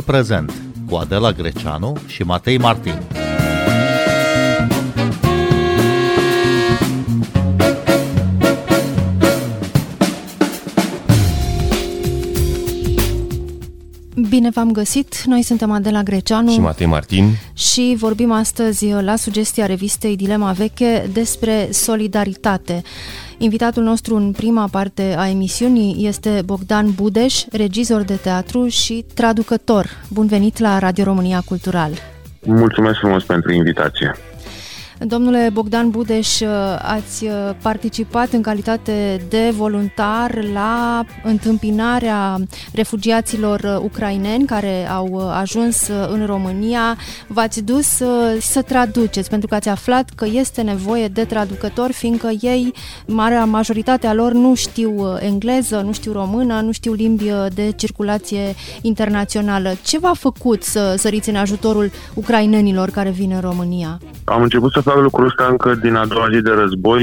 Timpul prezent cu Adela Greceanu și Matei Martin. Bine v-am găsit! Noi suntem Adela Greceanu și Matei Martin și vorbim astăzi la sugestia revistei Dilema Veche despre solidaritate. Invitatul nostru în prima parte a emisiunii este Bogdan Budeș, regizor de teatru și traducător. Bun venit la Radio România Cultural! Mulțumesc frumos pentru invitație! Domnule Bogdan Budeș, ați participat în calitate de voluntar la întâmpinarea refugiaților ucraineni care au ajuns în România. V-ați dus să traduceți, pentru că ați aflat că este nevoie de traducători, fiindcă ei, marea majoritatea lor, nu știu engleză, nu știu română, nu știu limbi de circulație internațională. Ce v-a făcut să săriți în ajutorul ucrainenilor care vin în România? Am început să fac lucrul ăsta încă din a doua zi de război.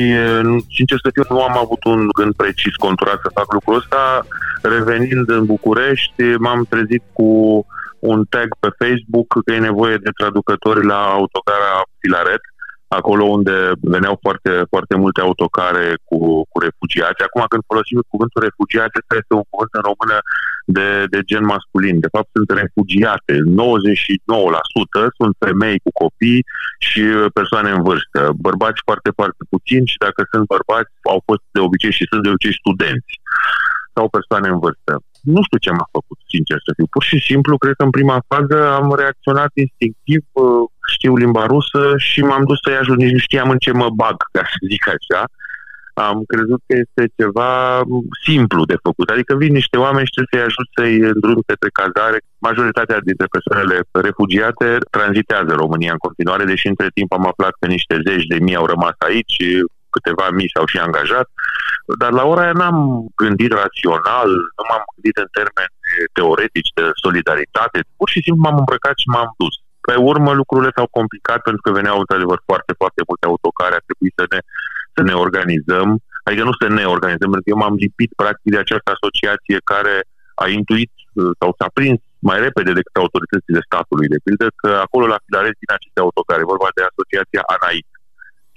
Sincer să fiu, nu am avut un gând precis conturat să fac lucrul ăsta. Revenind în București, m-am trezit cu un tag pe Facebook că e nevoie de traducători la autogara Filaret acolo unde veneau foarte, foarte multe autocare cu, cu refugiați. Acum când folosim cuvântul refugiați, ăsta este un cuvânt în română de, de gen masculin. De fapt sunt refugiate. 99% sunt femei cu copii și persoane în vârstă. Bărbați foarte, foarte puțini și dacă sunt bărbați au fost de obicei și sunt de obicei studenți sau persoane în vârstă. Nu știu ce m-a făcut, sincer să fiu. Pur și simplu, cred că în prima fază am reacționat instinctiv, știu limba rusă și m-am dus să-i ajut. Nici nu știam în ce mă bag, ca să zic așa. Am crezut că este ceva simplu de făcut. Adică vin niște oameni și trebuie să-i ajut să-i îndrum către cazare. Majoritatea dintre persoanele refugiate tranzitează România în continuare, deși între timp am aflat că niște zeci de mii au rămas aici, câteva mii s-au și angajat, dar la ora aia n-am gândit rațional, nu m-am gândit în termeni teoretici de solidaritate, pur și simplu m-am îmbrăcat și m-am dus. Pe urmă lucrurile s-au complicat pentru că veneau într-adevăr foarte, foarte multe autocare, a trebuit să ne, să ne organizăm, adică nu să ne organizăm, pentru că eu m-am lipit practic de această asociație care a intuit sau s-a prins mai repede decât autoritățile statului, de pildă, că acolo la Filaret din aceste autocare, vorba de asociația ANAIT.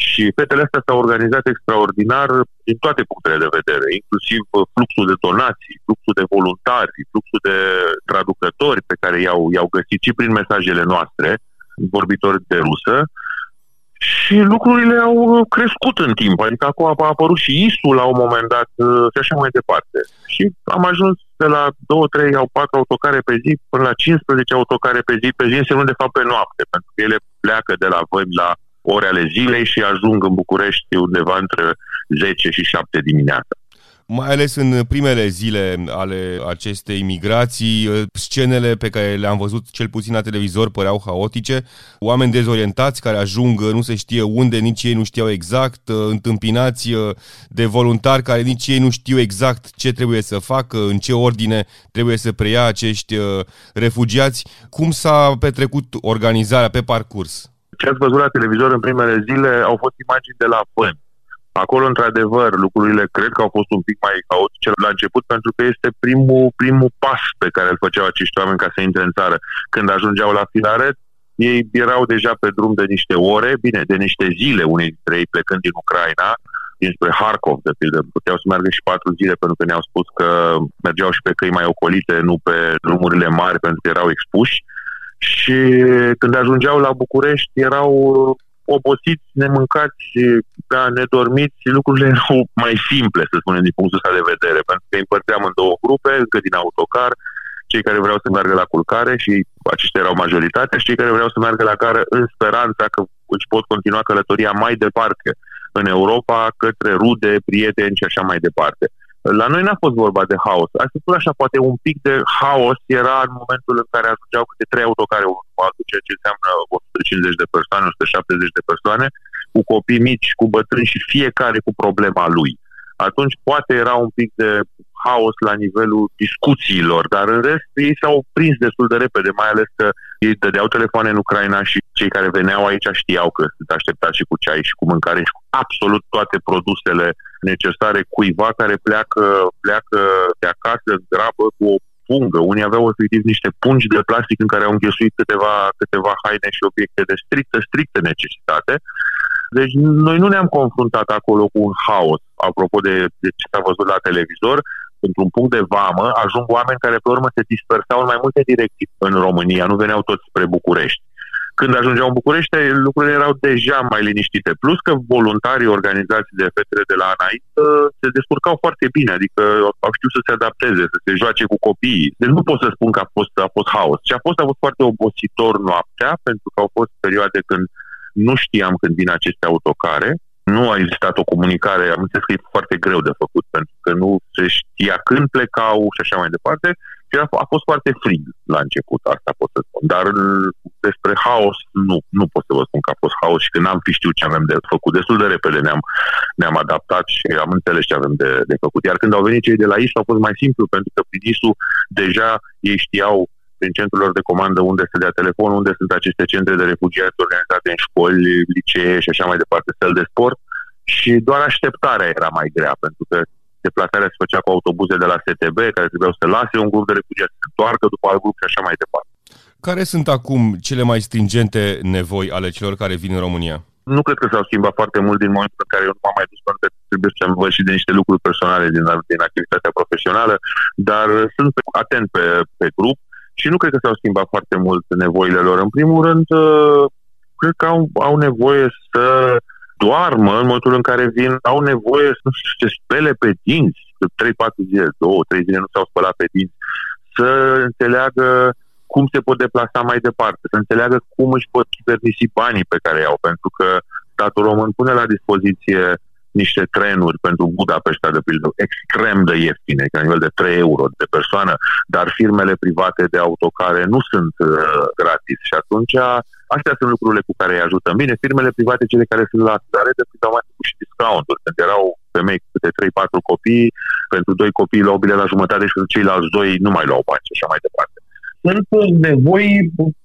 Și fetele astea s-au organizat extraordinar din toate punctele de vedere, inclusiv fluxul de donații, fluxul de voluntari, fluxul de traducători pe care i-au, i-au găsit și prin mesajele noastre, vorbitori de rusă, și lucrurile au crescut în timp. Adică acum a apărut și ISU la un moment dat și așa mai departe. Și am ajuns de la 2, 3 sau 4 autocare pe zi până la 15 autocare pe zi, pe zi însemnând de fapt pe noapte, pentru că ele pleacă de la Vămi la ore ale zilei și ajung în București undeva între 10 și 7 dimineața mai ales în primele zile ale acestei migrații, scenele pe care le-am văzut cel puțin la televizor păreau haotice, oameni dezorientați care ajung nu se știe unde, nici ei nu știau exact, întâmpinați de voluntari care nici ei nu știu exact ce trebuie să facă, în ce ordine trebuie să preia acești refugiați. Cum s-a petrecut organizarea pe parcurs? Ce ați văzut la televizor în primele zile au fost imagini de la Fân. Acolo, într-adevăr, lucrurile cred că au fost un pic mai haotice la început, pentru că este primul, primul pas pe care îl făceau acești oameni ca să intre în țară. Când ajungeau la Filaret, ei erau deja pe drum de niște ore, bine, de niște zile, unii dintre ei plecând din Ucraina, dinspre Harkov, de pildă. Puteau să meargă și patru zile, pentru că ne-au spus că mergeau și pe căi mai ocolite, nu pe drumurile mari, pentru că erau expuși și când ajungeau la București erau obosiți, nemâncați, da, nedormiți, lucrurile erau mai simple, să spunem, din punctul ăsta de vedere, pentru că îi împărțeam în două grupe, încă din autocar, cei care vreau să meargă la culcare și aceștia erau majoritatea și cei care vreau să meargă la care în speranța că își pot continua călătoria mai departe în Europa, către rude, prieteni și așa mai departe. La noi n-a fost vorba de haos. A spus așa, poate un pic de haos era în momentul în care ajungeau câte trei autocare unul cu altul, ceea ce înseamnă 150 de persoane, 170 de persoane, cu copii mici, cu bătrâni și fiecare cu problema lui. Atunci poate era un pic de haos la nivelul discuțiilor, dar în rest ei s-au prins destul de repede, mai ales că ei dădeau telefoane în Ucraina și cei care veneau aici știau că sunt așteptați și cu ceai și cu mâncare și cu absolut toate produsele necesare cuiva care pleacă, pleacă de acasă în grabă cu o pungă, unii aveau efectiv niște pungi de plastic în care au înghesuit câteva, câteva haine și obiecte de strictă, strictă necesitate. Deci noi nu ne-am confruntat acolo cu un haos, apropo de, de ce s-a văzut la televizor, într-un punct de vamă ajung oameni care pe urmă se dispersau în mai multe direcții în România, nu veneau toți spre București. Când ajungeau în București, lucrurile erau deja mai liniștite. Plus că voluntarii organizații de fetele de la ANAIT se descurcau foarte bine, adică au știut să se adapteze, să se joace cu copiii. Deci nu pot să spun că a fost, a fost haos. Ce a fost, a fost foarte obositor noaptea, pentru că au fost perioade când nu știam când vin aceste autocare, nu a existat o comunicare, am înțeles că e foarte greu de făcut, pentru că nu se știa când plecau și așa mai departe, și a, a fost foarte frig la început, asta pot să spun. Dar despre haos, nu, nu pot să vă spun că a fost haos și că n-am fi știut ce avem de făcut. Destul de repede ne-am, ne-am adaptat și am înțeles ce avem de, de făcut. Iar când au venit cei de la ISU a fost mai simplu, pentru că prin ISU deja ei știau prin centrul lor de comandă unde se dea telefon, unde sunt aceste centre de refugiați organizate în școli, licee și așa mai departe, fel de sport. Și doar așteptarea era mai grea, pentru că deplasarea se făcea cu autobuze de la STB, care trebuiau să lase un grup de refugiați, să întoarcă după alt grup și așa mai departe. Care sunt acum cele mai stringente nevoi ale celor care vin în România? Nu cred că s-au schimbat foarte mult din momentul în care eu nu m-am mai dus, pentru că trebuie să văd și de niște lucruri personale din, din activitatea profesională, dar sunt atent pe, pe grup și nu cred că s-au schimbat foarte mult nevoile lor. În primul rând, uh, cred că au, au nevoie să doarmă în momentul în care vin, au nevoie să se spele pe dinți, 3-4 zile, 2-3 zile nu s-au spălat pe dinți, să înțeleagă cum se pot deplasa mai departe, să înțeleagă cum își pot chibernisi banii pe care i-au, pentru că statul român pune la dispoziție niște trenuri pentru Budapesta, de pildă, extrem de ieftine, la nivel de 3 euro de persoană, dar firmele private de autocare nu sunt uh, gratis și atunci astea sunt lucrurile cu care îi ajutăm. Bine, firmele private, cele care sunt la stare, de pildă, mai și discounturi, când erau femei cu câte 3-4 copii, pentru doi copii luau bile la jumătate și pentru ceilalți doi nu mai luau bani și așa mai departe. Sunt nevoi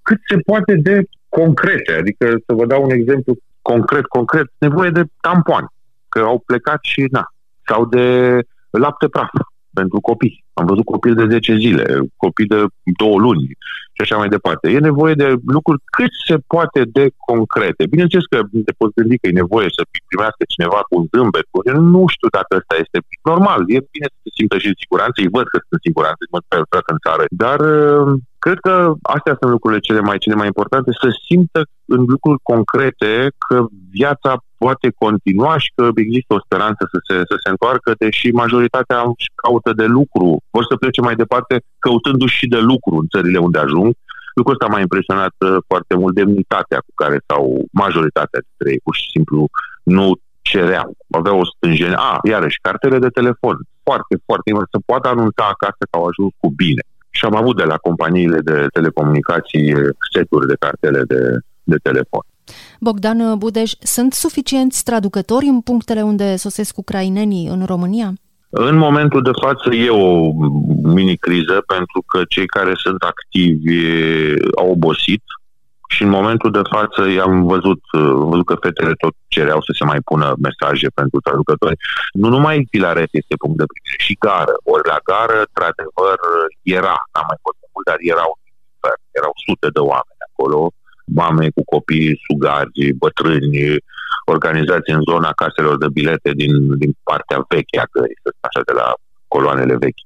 cât se poate de concrete, adică să vă dau un exemplu concret, concret, nevoie de tampoane că au plecat și na, sau de lapte praf pentru copii. Am văzut copii de 10 zile, copii de 2 luni și așa mai departe. E nevoie de lucruri cât se poate de concrete. Bineînțeles că te poți gândi că e nevoie să primească cineva cu un zâmbet. Nu știu dacă ăsta este normal. E bine să se simtă și în siguranță. Îi văd că sunt în siguranță, mă în țară. Dar Cred că astea sunt lucrurile cele mai, cele mai importante, să simtă în lucruri concrete că viața poate continua și că există o speranță să se, să se întoarcă, deși majoritatea își caută de lucru, vor să plece mai departe căutându-și și de lucru în țările unde ajung. Lucrul ăsta m-a impresionat uh, foarte mult demnitatea cu care sau majoritatea dintre ei pur și simplu nu cereau. Aveau o stânjenie. A, iarăși, cartele de telefon. Foarte, foarte important. Să poată anunța acasă că au ajuns cu bine și am avut de la companiile de telecomunicații seturi de cartele de, de telefon. Bogdan Budeș, sunt suficienți traducători în punctele unde sosesc ucrainenii în România? În momentul de față e o mini-criză pentru că cei care sunt activi au obosit, și în momentul de față i-am văzut, uh, văzut că fetele tot cereau să se mai pună mesaje pentru traducători. Nu numai Filaret este punct de primire, și gară. Ori la gară, într-adevăr, era, n-am mai fost mult, dar erau, erau sute de oameni acolo, mame cu copii, sugari, bătrâni, organizați în zona caselor de bilete din, din partea veche a gării, să așa, de la coloanele vechi.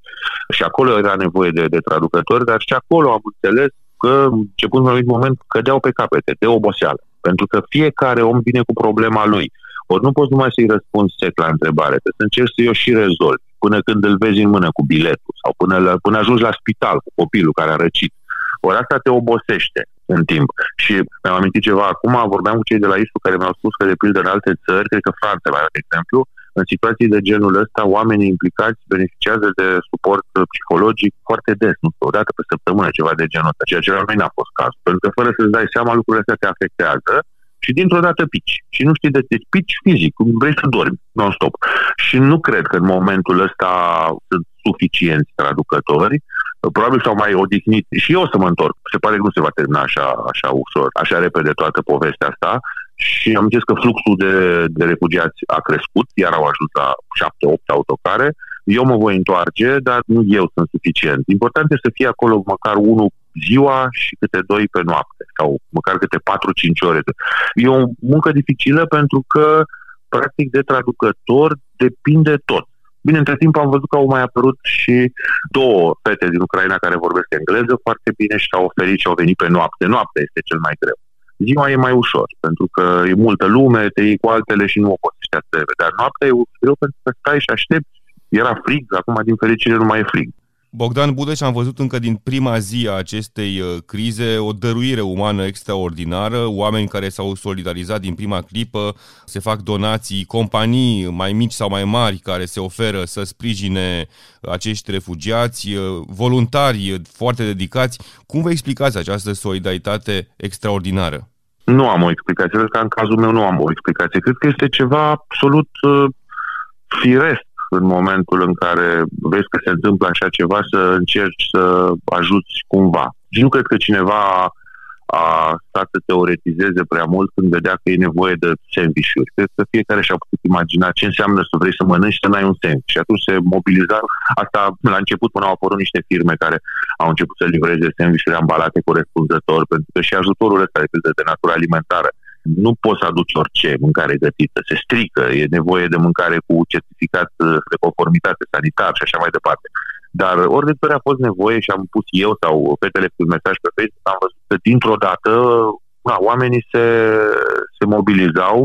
Și acolo era nevoie de, de traducători, dar și acolo am înțeles că, începând în un moment, cădeau pe capete, de oboseală. Pentru că fiecare om vine cu problema lui. Ori nu poți numai să-i răspunzi sec la întrebare, trebuie să încerci să-i o și rezolvi până când îl vezi în mână cu biletul sau până, la, până ajungi la spital cu copilul care a răcit. Ori asta te obosește în timp. Și mi-am amintit ceva acum, vorbeam cu cei de la ISU care mi-au spus că, de pildă, în alte țări, cred că Franța, mai de exemplu, în situații de genul ăsta, oamenii implicați beneficiază de suport psihologic foarte des, nu o dată pe săptămână, ceva de genul ăsta, ceea ce la noi n-a fost cazul. Pentru că fără să-ți dai seama, lucrurile astea te afectează și dintr-o dată pici. Și nu știi de ce pici fizic, vrei să dormi non-stop. Și nu cred că în momentul ăsta sunt suficienți traducători, probabil s-au mai odihnit și eu o să mă întorc. Se pare că nu se va termina așa, așa ușor, așa repede toată povestea asta și am zis că fluxul de, de refugiați a crescut, iar au ajuns la 7-8 autocare, eu mă voi întoarce, dar nu eu sunt suficient. Important este să fie acolo măcar unul ziua și câte doi pe noapte sau măcar câte 4-5 ore. E o muncă dificilă pentru că practic de traducător depinde tot. Bine, între timp am văzut că au mai apărut și două fete din Ucraina care vorbesc engleză foarte bine și au oferit și au venit pe noapte. Noaptea este cel mai greu. Ziua e mai ușor, pentru că e multă lume, te iei cu altele și nu o poți știa Dar noaptea e greu pentru că stai și aștepți. Era frig, acum din fericire nu mai e frig. Bogdan Budeș am văzut încă din prima zi a acestei uh, crize o dăruire umană extraordinară, oameni care s-au solidarizat din prima clipă, se fac donații, companii mai mici sau mai mari care se oferă să sprijine acești refugiați, uh, voluntari foarte dedicați. Cum vă explicați această solidaritate extraordinară? Nu am o explicație, cred că în cazul meu nu am o explicație. Cred că este ceva absolut uh, firesc în momentul în care vezi că se întâmplă așa ceva, să încerci să ajuți cumva. Și nu cred că cineva a stat să teoretizeze prea mult când vedea că e nevoie de sandvișuri. Cred că fiecare și-a putut imagina ce înseamnă să vrei să mănânci și să n-ai un sandwich. Și atunci se mobiliza. Asta la început până au apărut niște firme care au început să livreze sandvișuri ambalate corespunzător, pentru că și ajutorul ăsta de, de natură alimentară nu poți să aduci orice mâncare gătită, se strică, e nevoie de mâncare cu certificat uh, de conformitate sanitar și așa mai departe. Dar ori de câte a fost nevoie și am pus eu sau fetele cu mesaj pe Facebook, am văzut că dintr-o dată na, oamenii se, se mobilizau.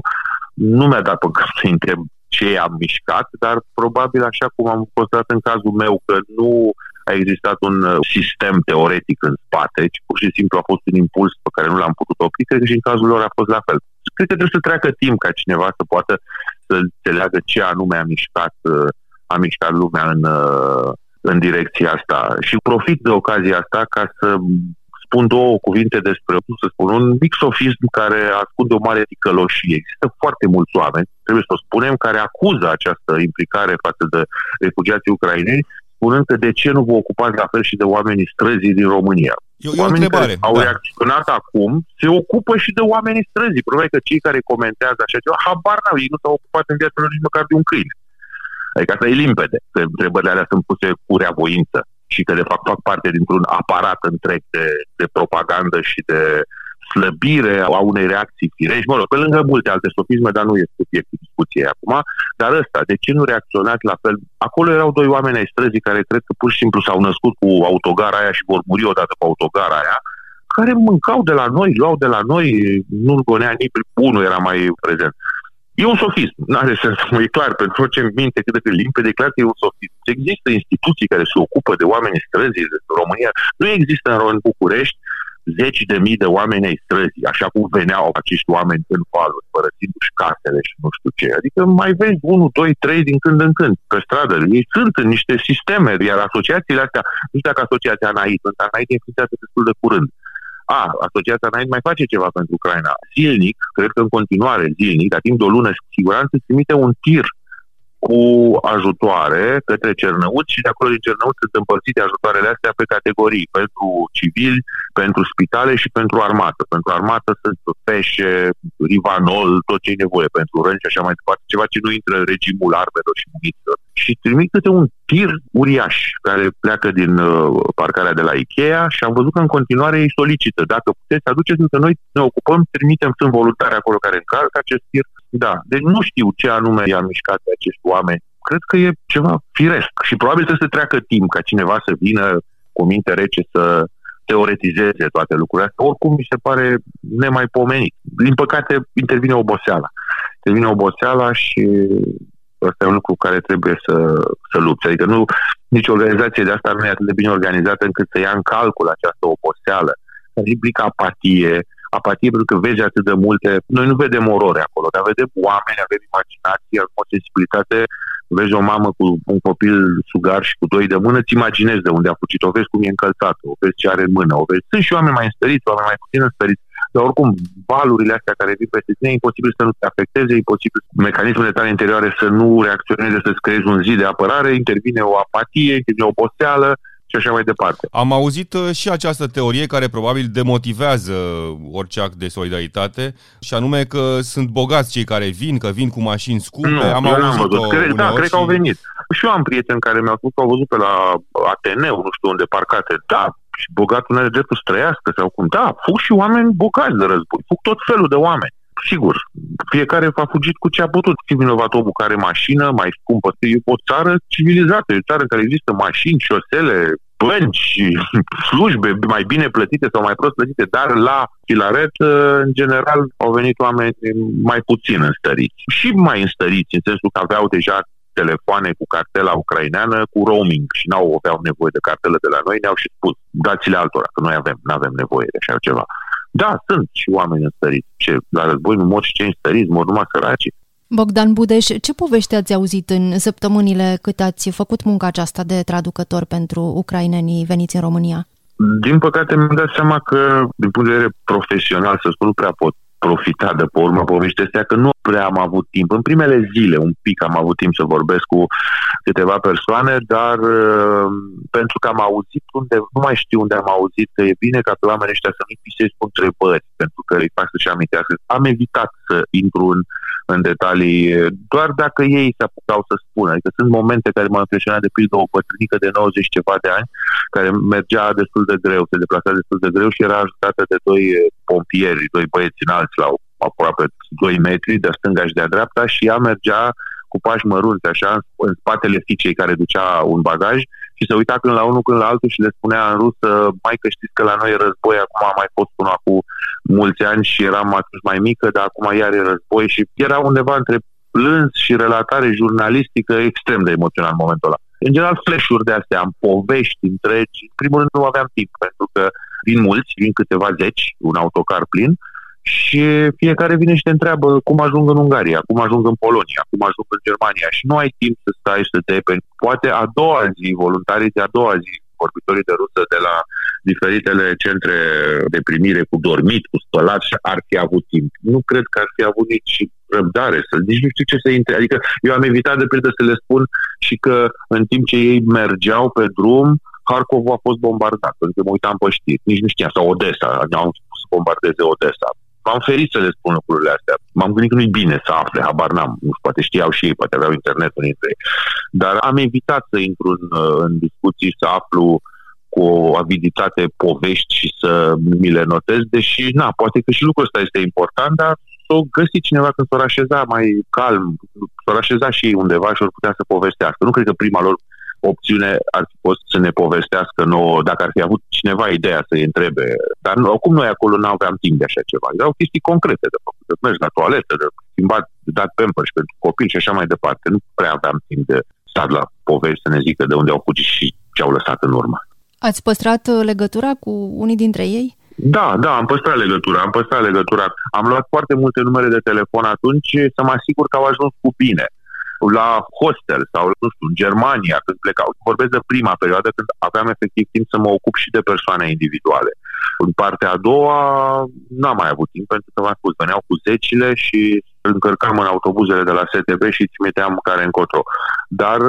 Nu mi-a dat până să întreb ce am mișcat, dar probabil așa cum am constatat în cazul meu că nu a existat un uh, sistem teoretic în spate, ci pur și simplu a fost un impuls pe care nu l-am putut opri, cred că și în cazul lor a fost la fel. Cred că trebuie să treacă timp ca cineva să poată să înțeleagă ce anume a mișcat, uh, a mișcat lumea în, uh, în direcția asta. Și profit de ocazia asta ca să spun două cuvinte despre, cum să spun, un mic sofism care ascunde o mare ticăloșie. Există foarte mulți oameni, trebuie să o spunem, care acuză această implicare față de refugiații ucraineni spunând că de ce nu vă ocupați la fel și de oamenii străzii din România. E, e oamenii care au da. reacționat acum se ocupă și de oamenii străzii. Probabil că cei care comentează așa ceva, habar n-au, ei nu s-au ocupat în viața lor nici măcar de un câine. Adică asta e limpede, că întrebările alea sunt puse cu reavoință și că de fapt fac parte dintr-un aparat întreg de, de propagandă și de slăbire a unei reacții firești, mă rog, pe lângă multe alte sofisme, dar nu este subiectul discuției acum, dar ăsta, de ce nu reacționați la fel? Acolo erau doi oameni ai străzii care cred că pur și simplu s-au născut cu autogara aia și vor muri odată cu autogara aia, care mâncau de la noi, luau de la noi, nu-l gonea nici unul era mai prezent. E un sofism, nu are sens, e clar, pentru orice minte cât de cât limpede, e clar că e un sofism. Există instituții care se ocupă de oamenii străzii în România, nu există în București zeci de mii de oameni ai străzii, așa cum veneau acești oameni în valuri, părăsindu-și casele și nu știu ce. Adică mai vezi unul, doi, trei din când în când pe stradă. Ei sunt în niște sisteme, iar asociațiile astea, nu știu dacă asociația ANAIT, însă ANAIT e înființată destul de curând. A, asociația ANAIT mai face ceva pentru Ucraina. Zilnic, cred că în continuare zilnic, dar timp de o lună cu siguranță, trimite un tir cu ajutoare către Cernăuți și de acolo din Cernăuți sunt împărțite ajutoarele astea pe categorii, pentru civili, pentru spitale și pentru armată. Pentru armată sunt peșe, rivanol, tot ce e nevoie pentru răni și așa mai departe, ceva ce nu intră în regimul armelor și muniților. Și trimit câte un tir uriaș care pleacă din uh, parcarea de la Ikea și am văzut că în continuare îi solicită. Dacă puteți, aduceți că noi ne ocupăm, trimitem, sunt voluntari acolo care încarcă acest tir da, deci nu știu ce anume i-a mișcat pe acești oameni. Cred că e ceva firesc și probabil trebuie să treacă timp ca cineva să vină cu minte rece să teoretizeze toate lucrurile astea. Oricum mi se pare nemaipomenit. Din păcate intervine oboseala. Intervine oboseala și ăsta e un lucru care trebuie să, să lupte. Adică nu, nici organizație de asta nu e atât de bine organizată încât să ia în calcul această oboseală, care implică apatie, apatie pentru că vezi atât de multe. Noi nu vedem orore acolo, dar vedem oameni, avem imaginație, avem o sensibilitate. Vezi o mamă cu un copil sugar și cu doi de mână, îți imaginezi de unde a fugit, o vezi cum e încălțată, o vezi ce are în mână, o vezi. Sunt și oameni mai înstăriți, oameni mai puțin înstăriți, dar oricum valurile astea care vin peste tine, e imposibil să nu te afecteze, e imposibil mecanismele tale interioare să nu reacționeze, să-ți creezi un zid de apărare, intervine o apatie, intervine o oboseală, și așa mai departe. Am auzit uh, și această teorie care probabil demotivează orice act de solidaritate și anume că sunt bogați cei care vin, că vin cu mașini scumpe. Nu, am eu n-am auzit văzut. Cred, da, cred că au venit. Și eu am prieteni care mi-au spus că au văzut pe la Ateneu, nu știu unde, parcate. Da, și bogatul nu are dreptul să trăiască sau cum. Da, fug și oameni bogați de război. Fug tot felul de oameni. Sigur, fiecare a fugit cu ce a putut. Fi vinovat omul care are mașină mai scumpă. E o țară civilizată, e o țară în care există mașini, șosele, bănci, slujbe mai bine plătite sau mai prost plătite, dar la Filaret, în general, au venit oameni mai puțin înstăriți. Și mai înstăriți, în sensul că aveau deja telefoane cu cartela ucraineană cu roaming și n-au aveau nevoie de cartelă de la noi, ne-au și spus, dați-le altora, că noi avem, nu avem nevoie de așa ceva. Da, sunt și oameni înstăriți. Ce, la război nu mor și cei înstăriți, mor numai săraci. Bogdan Budeș, ce povești ați auzit în săptămânile cât ați făcut munca aceasta de traducător pentru ucrainenii veniți în România? Din păcate mi-am dat seama că, din punct de vedere profesional, să spun, nu prea pot profita de pe urma poveștii astea, că nu prea am avut timp. În primele zile un pic am avut timp să vorbesc cu câteva persoane, dar uh, pentru că am auzit unde, nu mai știu unde am auzit că e bine ca pe oamenii ăștia să nu pisezi cu întrebări, pentru că îi fac să-și amintească. Am evitat să intru în, în detalii, doar dacă ei se apucau să spună. Adică sunt momente care m-au impresionat, de pildă o bătrânică de 90 ceva de ani, care mergea destul de greu, se deplasa destul de greu și era ajutată de doi pompieri, doi băieți înalți la aproape 2 metri de stânga și de dreapta și ea mergea cu pași mărunți, așa, în spatele fiicei care ducea un bagaj și se uita când la unul, când la altul și le spunea în rusă, mai că știți că la noi e război, acum am mai fost până cu mulți ani și eram atunci mai mică, dar acum iar e război și era undeva între plâns și relatare jurnalistică extrem de emoțional în momentul ăla. În general, flash-uri de astea, am povești întregi. În primul rând nu aveam timp, pentru că vin mulți, vin câteva zeci, un autocar plin, și fiecare vine și te întreabă cum ajung în Ungaria, cum ajung în Polonia, cum ajung în Germania și nu ai timp să stai să te pentru poate a doua zi, voluntarii de a doua zi, vorbitorii de rusă de la diferitele centre de primire cu dormit, cu spălat și ar fi avut timp. Nu cred că ar fi avut nici răbdare, să nici nu știu ce să intre. Adică eu am evitat de pildă să le spun și că în timp ce ei mergeau pe drum, Harkov a fost bombardat, pentru că mă uitam pe știri. Nici nu știam, sau Odessa, au început să bombardeze Odessa m-am ferit să le spun lucrurile astea. M-am gândit că nu-i bine să afle, habar n-am. Nu știu, poate știau și ei, poate aveau internetul dintre ei. Dar am evitat să intru în, în discuții, să aflu cu o aviditate povești și să mi le notez, deși, na, poate că și lucrul ăsta este important, dar s-o găsi cineva când s-o așeza mai calm, s-o așeza și ei undeva și ori putea să povestească. Nu cred că prima lor opțiune ar fi fost să ne povestească nouă, dacă ar fi avut cineva ideea să-i întrebe. Dar oricum noi acolo nu aveam timp de așa ceva. Erau chestii concrete de făcut, de mergi la toaletă, de schimbat, de dat pampers pentru copii și așa mai departe. Nu prea aveam timp de stat la povești să ne zică de unde au fugit și ce au lăsat în urmă. Ați păstrat uh, legătura cu unii dintre ei? Da, da, am păstrat legătura, am păstrat legătura. Am luat foarte multe numere de telefon atunci să mă asigur că au ajuns cu bine la hostel sau, nu știu, în Germania când plecau. Vorbesc de prima perioadă când aveam efectiv timp să mă ocup și de persoane individuale. În partea a doua n-am mai avut timp pentru că v-am spus, veneau cu zecile și încărcam în autobuzele de la STB și trimiteam care încotro. Dar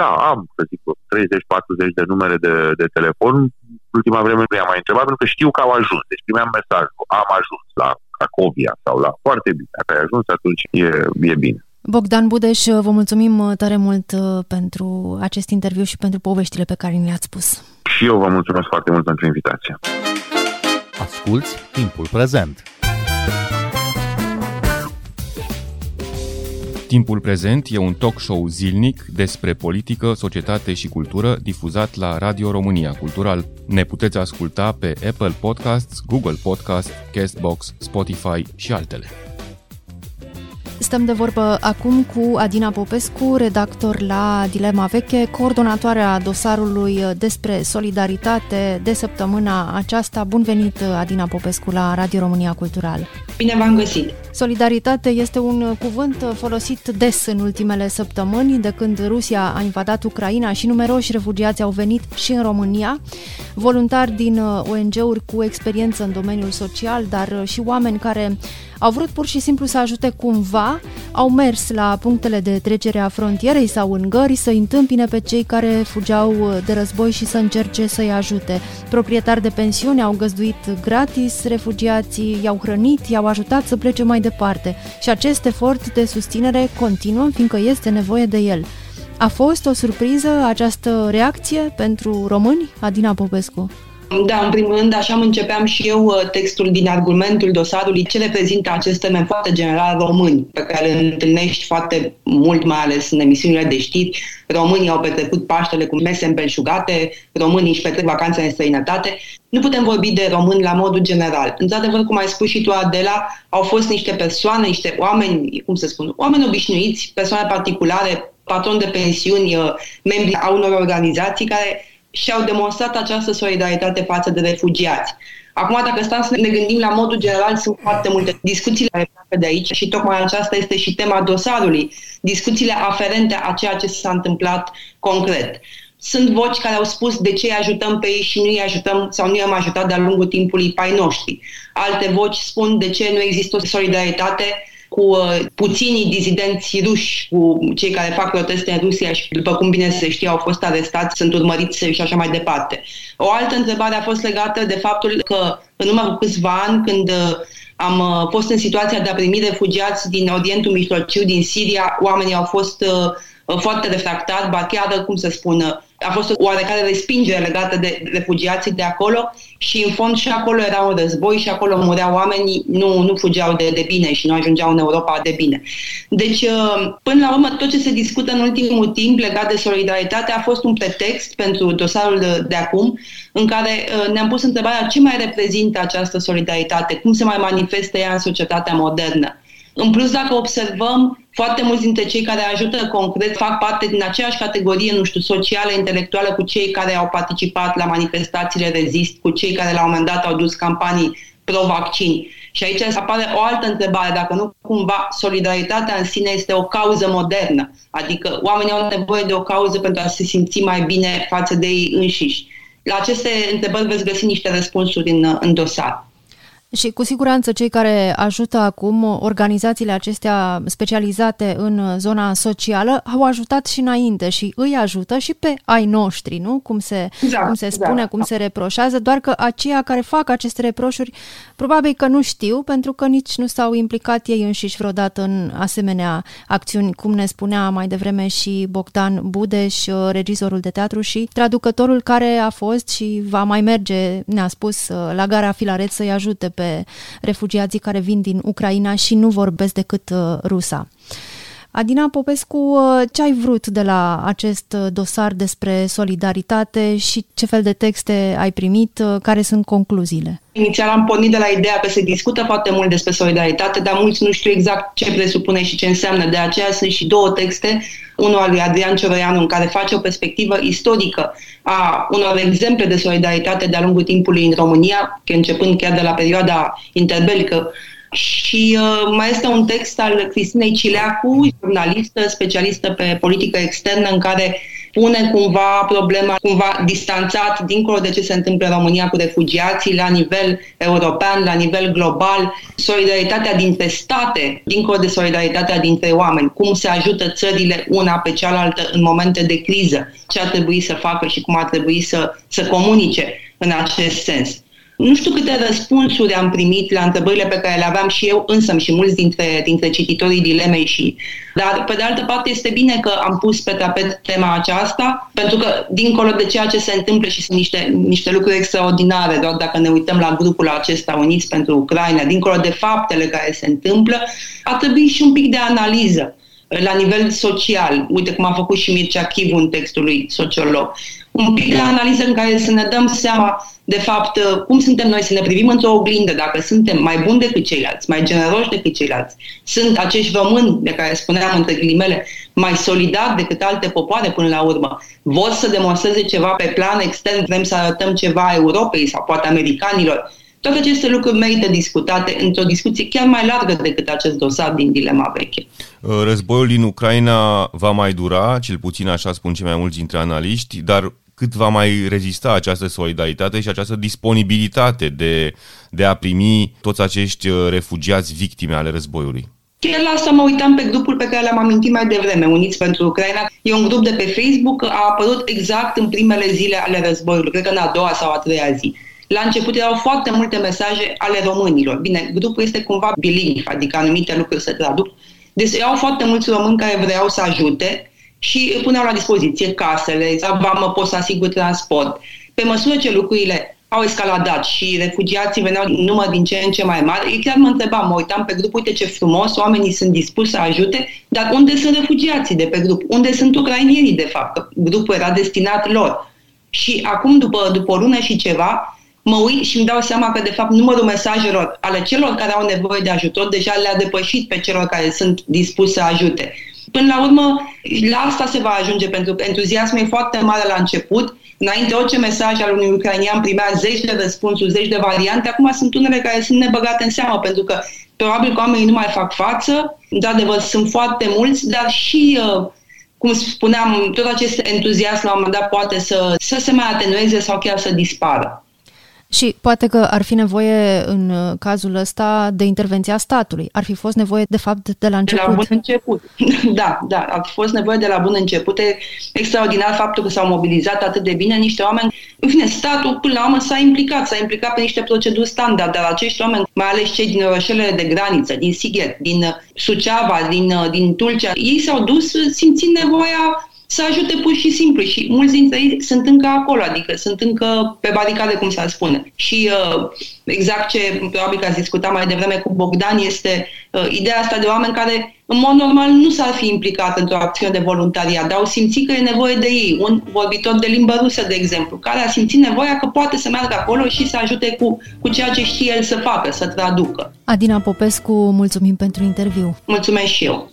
da, am, să zic, 30-40 de numere de, de telefon. Ultima vreme nu i-am mai întrebat pentru că știu că au ajuns. Deci primeam mesajul, am ajuns la Cracovia sau la foarte bine. Dacă ai ajuns, atunci e, e bine. Bogdan Budeș, vă mulțumim uh, tare mult uh, pentru acest interviu și pentru poveștile pe care le-ați spus. Și eu vă mulțumesc foarte mult pentru invitație. Asculți timpul prezent! Timpul prezent e un talk show zilnic despre politică, societate și cultură difuzat la Radio România Cultural. Ne puteți asculta pe Apple Podcasts, Google Podcasts, Castbox, Spotify și altele. Stăm de vorbă acum cu Adina Popescu, redactor la Dilema Veche, coordonatoarea dosarului despre solidaritate de săptămâna aceasta. Bun venit, Adina Popescu, la Radio România Cultural! Bine v-am găsit! Solidaritate este un cuvânt folosit des în ultimele săptămâni, de când Rusia a invadat Ucraina și numeroși refugiați au venit și în România. Voluntari din ONG-uri cu experiență în domeniul social, dar și oameni care au vrut pur și simplu să ajute cumva, au mers la punctele de trecere a frontierei sau în gări să întâmpine pe cei care fugeau de război și să încerce să-i ajute. Proprietari de pensiuni au găzduit gratis refugiații, i-au hrănit, i-au ajutat să plece mai departe și acest efort de susținere continuă fiindcă este nevoie de el. A fost o surpriză această reacție pentru români, Adina Popescu? Da, în primul rând, așa îmi începeam și eu uh, textul din argumentul dosarului, ce reprezintă acest termen foarte general români, pe care îl întâlnești foarte mult, mai ales în emisiunile de știri. Românii au petrecut Paștele cu mese îmbelșugate, românii își petrec vacanțe în străinătate. Nu putem vorbi de români la modul general. Într-adevăr, cum ai spus și tu, Adela, au fost niște persoane, niște oameni, cum să spun, oameni obișnuiți, persoane particulare, patroni de pensiuni, uh, membri a unor organizații care și-au demonstrat această solidaritate față de refugiați. Acum, dacă stăm să ne gândim la modul general, sunt foarte multe discuții care pleacă de aici și tocmai aceasta este și tema dosarului, discuțiile aferente a ceea ce s-a întâmplat concret. Sunt voci care au spus de ce îi ajutăm pe ei și nu îi ajutăm sau nu i-am ajutat de-a lungul timpului pe ai noștri. Alte voci spun de ce nu există o solidaritate cu uh, puținii dizidenți ruși, cu cei care fac proteste în Rusia și, după cum bine se știe, au fost arestați, sunt urmăriți și așa mai departe. O altă întrebare a fost legată de faptul că în urmă cu câțiva ani, când uh, am uh, fost în situația de a primi refugiați din Orientul Mijlociu, din Siria, oamenii au fost uh, foarte refractari, ba chiar, cum să spun, a fost o oarecare respingere legată de refugiații de acolo și în fond și acolo era un război și acolo mureau oamenii, nu, nu fugeau de, de bine și nu ajungeau în Europa de bine. Deci, uh, până la urmă, tot ce se discută în ultimul timp legat de solidaritate a fost un pretext pentru dosarul de, de acum, în care uh, ne-am pus întrebarea ce mai reprezintă această solidaritate, cum se mai manifestă ea în societatea modernă. În plus, dacă observăm, foarte mulți dintre cei care ajută concret fac parte din aceeași categorie, nu știu, socială, intelectuală cu cei care au participat la manifestațiile Rezist, cu cei care la un moment dat au dus campanii pro-vaccini. Și aici apare o altă întrebare, dacă nu cumva solidaritatea în sine este o cauză modernă, adică oamenii au nevoie de o cauză pentru a se simți mai bine față de ei înșiși. La aceste întrebări veți găsi niște răspunsuri în, în dosar. Și cu siguranță cei care ajută acum organizațiile acestea specializate în zona socială au ajutat și înainte și îi ajută și pe ai noștri, nu? Cum se, exact, cum se spune, exact. cum se reproșează, doar că aceia care fac aceste reproșuri probabil că nu știu pentru că nici nu s-au implicat ei înșiși vreodată în asemenea acțiuni, cum ne spunea mai devreme și Bogdan Budeș, regizorul de teatru și traducătorul care a fost și va mai merge, ne-a spus, la gara Filaret să-i ajute pe pe refugiații care vin din Ucraina și nu vorbesc decât uh, rusa. Adina Popescu, uh, ce ai vrut de la acest uh, dosar despre solidaritate și ce fel de texte ai primit? Care sunt concluziile? Inițial am pornit de la ideea că se discută foarte mult despre solidaritate, dar mulți nu știu exact ce presupune și ce înseamnă. De aceea sunt și două texte, unul al lui Adrian Cioroianu, în care face o perspectivă istorică a unor exemple de solidaritate de-a lungul timpului în România, începând chiar de la perioada interbelică, și uh, mai este un text al Cristinei Cileacu, jurnalistă, specialistă pe politică externă, în care pune cumva problema cumva distanțat dincolo de ce se întâmplă în România cu refugiații la nivel european, la nivel global, solidaritatea dintre state, dincolo de solidaritatea dintre oameni, cum se ajută țările una pe cealaltă în momente de criză, ce ar trebui să facă și cum ar trebui să, să comunice în acest sens. Nu știu câte răspunsuri am primit la întrebările pe care le aveam și eu însă și mulți dintre, dintre cititorii dilemei și... Dar, pe de altă parte, este bine că am pus pe tapet tema aceasta, pentru că, dincolo de ceea ce se întâmplă și sunt niște, niște lucruri extraordinare, doar dacă ne uităm la grupul acesta Uniți pentru Ucraina, dincolo de faptele care se întâmplă, ar trebui și un pic de analiză la nivel social. Uite cum a făcut și Mircea Chivu în textul lui sociolog. Un pic de analiză în care să ne dăm seama de fapt, uh, cum suntem noi să ne privim într-o oglindă, dacă suntem mai buni decât ceilalți, mai generoși decât ceilalți, sunt acești români de care spuneam între ghilimele, mai solidari decât alte popoare până la urmă, vor să demonstreze ceva pe plan extern, vrem să arătăm ceva Europei sau poate americanilor, Toate aceste lucruri merită discutate într-o discuție chiar mai largă decât acest dosar din dilema veche. Uh, războiul din Ucraina va mai dura, cel puțin așa spun cei mai mulți dintre analiști, dar cât va mai rezista această solidaritate și această disponibilitate de, de a primi toți acești uh, refugiați victime ale războiului? Chiar la asta mă uitam pe grupul pe care l-am amintit mai devreme, Uniți pentru Ucraina. E un grup de pe Facebook, a apărut exact în primele zile ale războiului, cred că în a doua sau a treia zi. La început erau foarte multe mesaje ale românilor. Bine, grupul este cumva bilingv, adică anumite lucruri se traduc. Deci erau foarte mulți români care vreau să ajute și puneau la dispoziție casele, mă pot să asigur transport. Pe măsură ce lucrurile au escaladat și refugiații veneau în număr din ce în ce mai mare, ei chiar mă întrebam, mă uitam pe grup, uite ce frumos, oamenii sunt dispuși să ajute, dar unde sunt refugiații de pe grup? Unde sunt ucrainienii, de fapt? Grupul era destinat lor. Și acum, după, după o lună și ceva, mă uit și îmi dau seama că, de fapt, numărul mesajelor ale celor care au nevoie de ajutor deja le-a depășit pe celor care sunt dispuși să ajute. Până la urmă, la asta se va ajunge, pentru că entuziasmul e foarte mare la început. Înainte, orice mesaj al unui ucrainian primea zeci de răspunsuri, zeci de variante. Acum sunt unele care sunt nebăgate în seamă, pentru că probabil că oamenii nu mai fac față. De adevăr, sunt foarte mulți, dar și uh, cum spuneam, tot acest entuziasm la un moment dat poate să, să se mai atenueze sau chiar să dispară. Și poate că ar fi nevoie în uh, cazul ăsta de intervenția statului. Ar fi fost nevoie, de fapt, de la început. De la bun început. Da, da, ar fi fost nevoie de la bun început. E extraordinar faptul că s-au mobilizat atât de bine niște oameni. În fine, statul până la urmă s-a implicat, s-a implicat pe niște proceduri standard, dar acești oameni, mai ales cei din orașele de graniță, din Sighet, din uh, Suceava, din, uh, din Tulcea, ei s-au dus simțind nevoia să ajute pur și simplu și mulți dintre ei sunt încă acolo, adică sunt încă pe baricade, cum s-ar spune. Și uh, exact ce probabil că ați discutat mai devreme cu Bogdan este uh, ideea asta de oameni care în mod normal nu s-ar fi implicat într-o acțiune de voluntariat, dar au simțit că e nevoie de ei. Un vorbitor de limbă rusă, de exemplu, care a simțit nevoia că poate să meargă acolo și să ajute cu, cu ceea ce știe el să facă, să traducă. Adina Popescu, mulțumim pentru interviu. Mulțumesc și eu.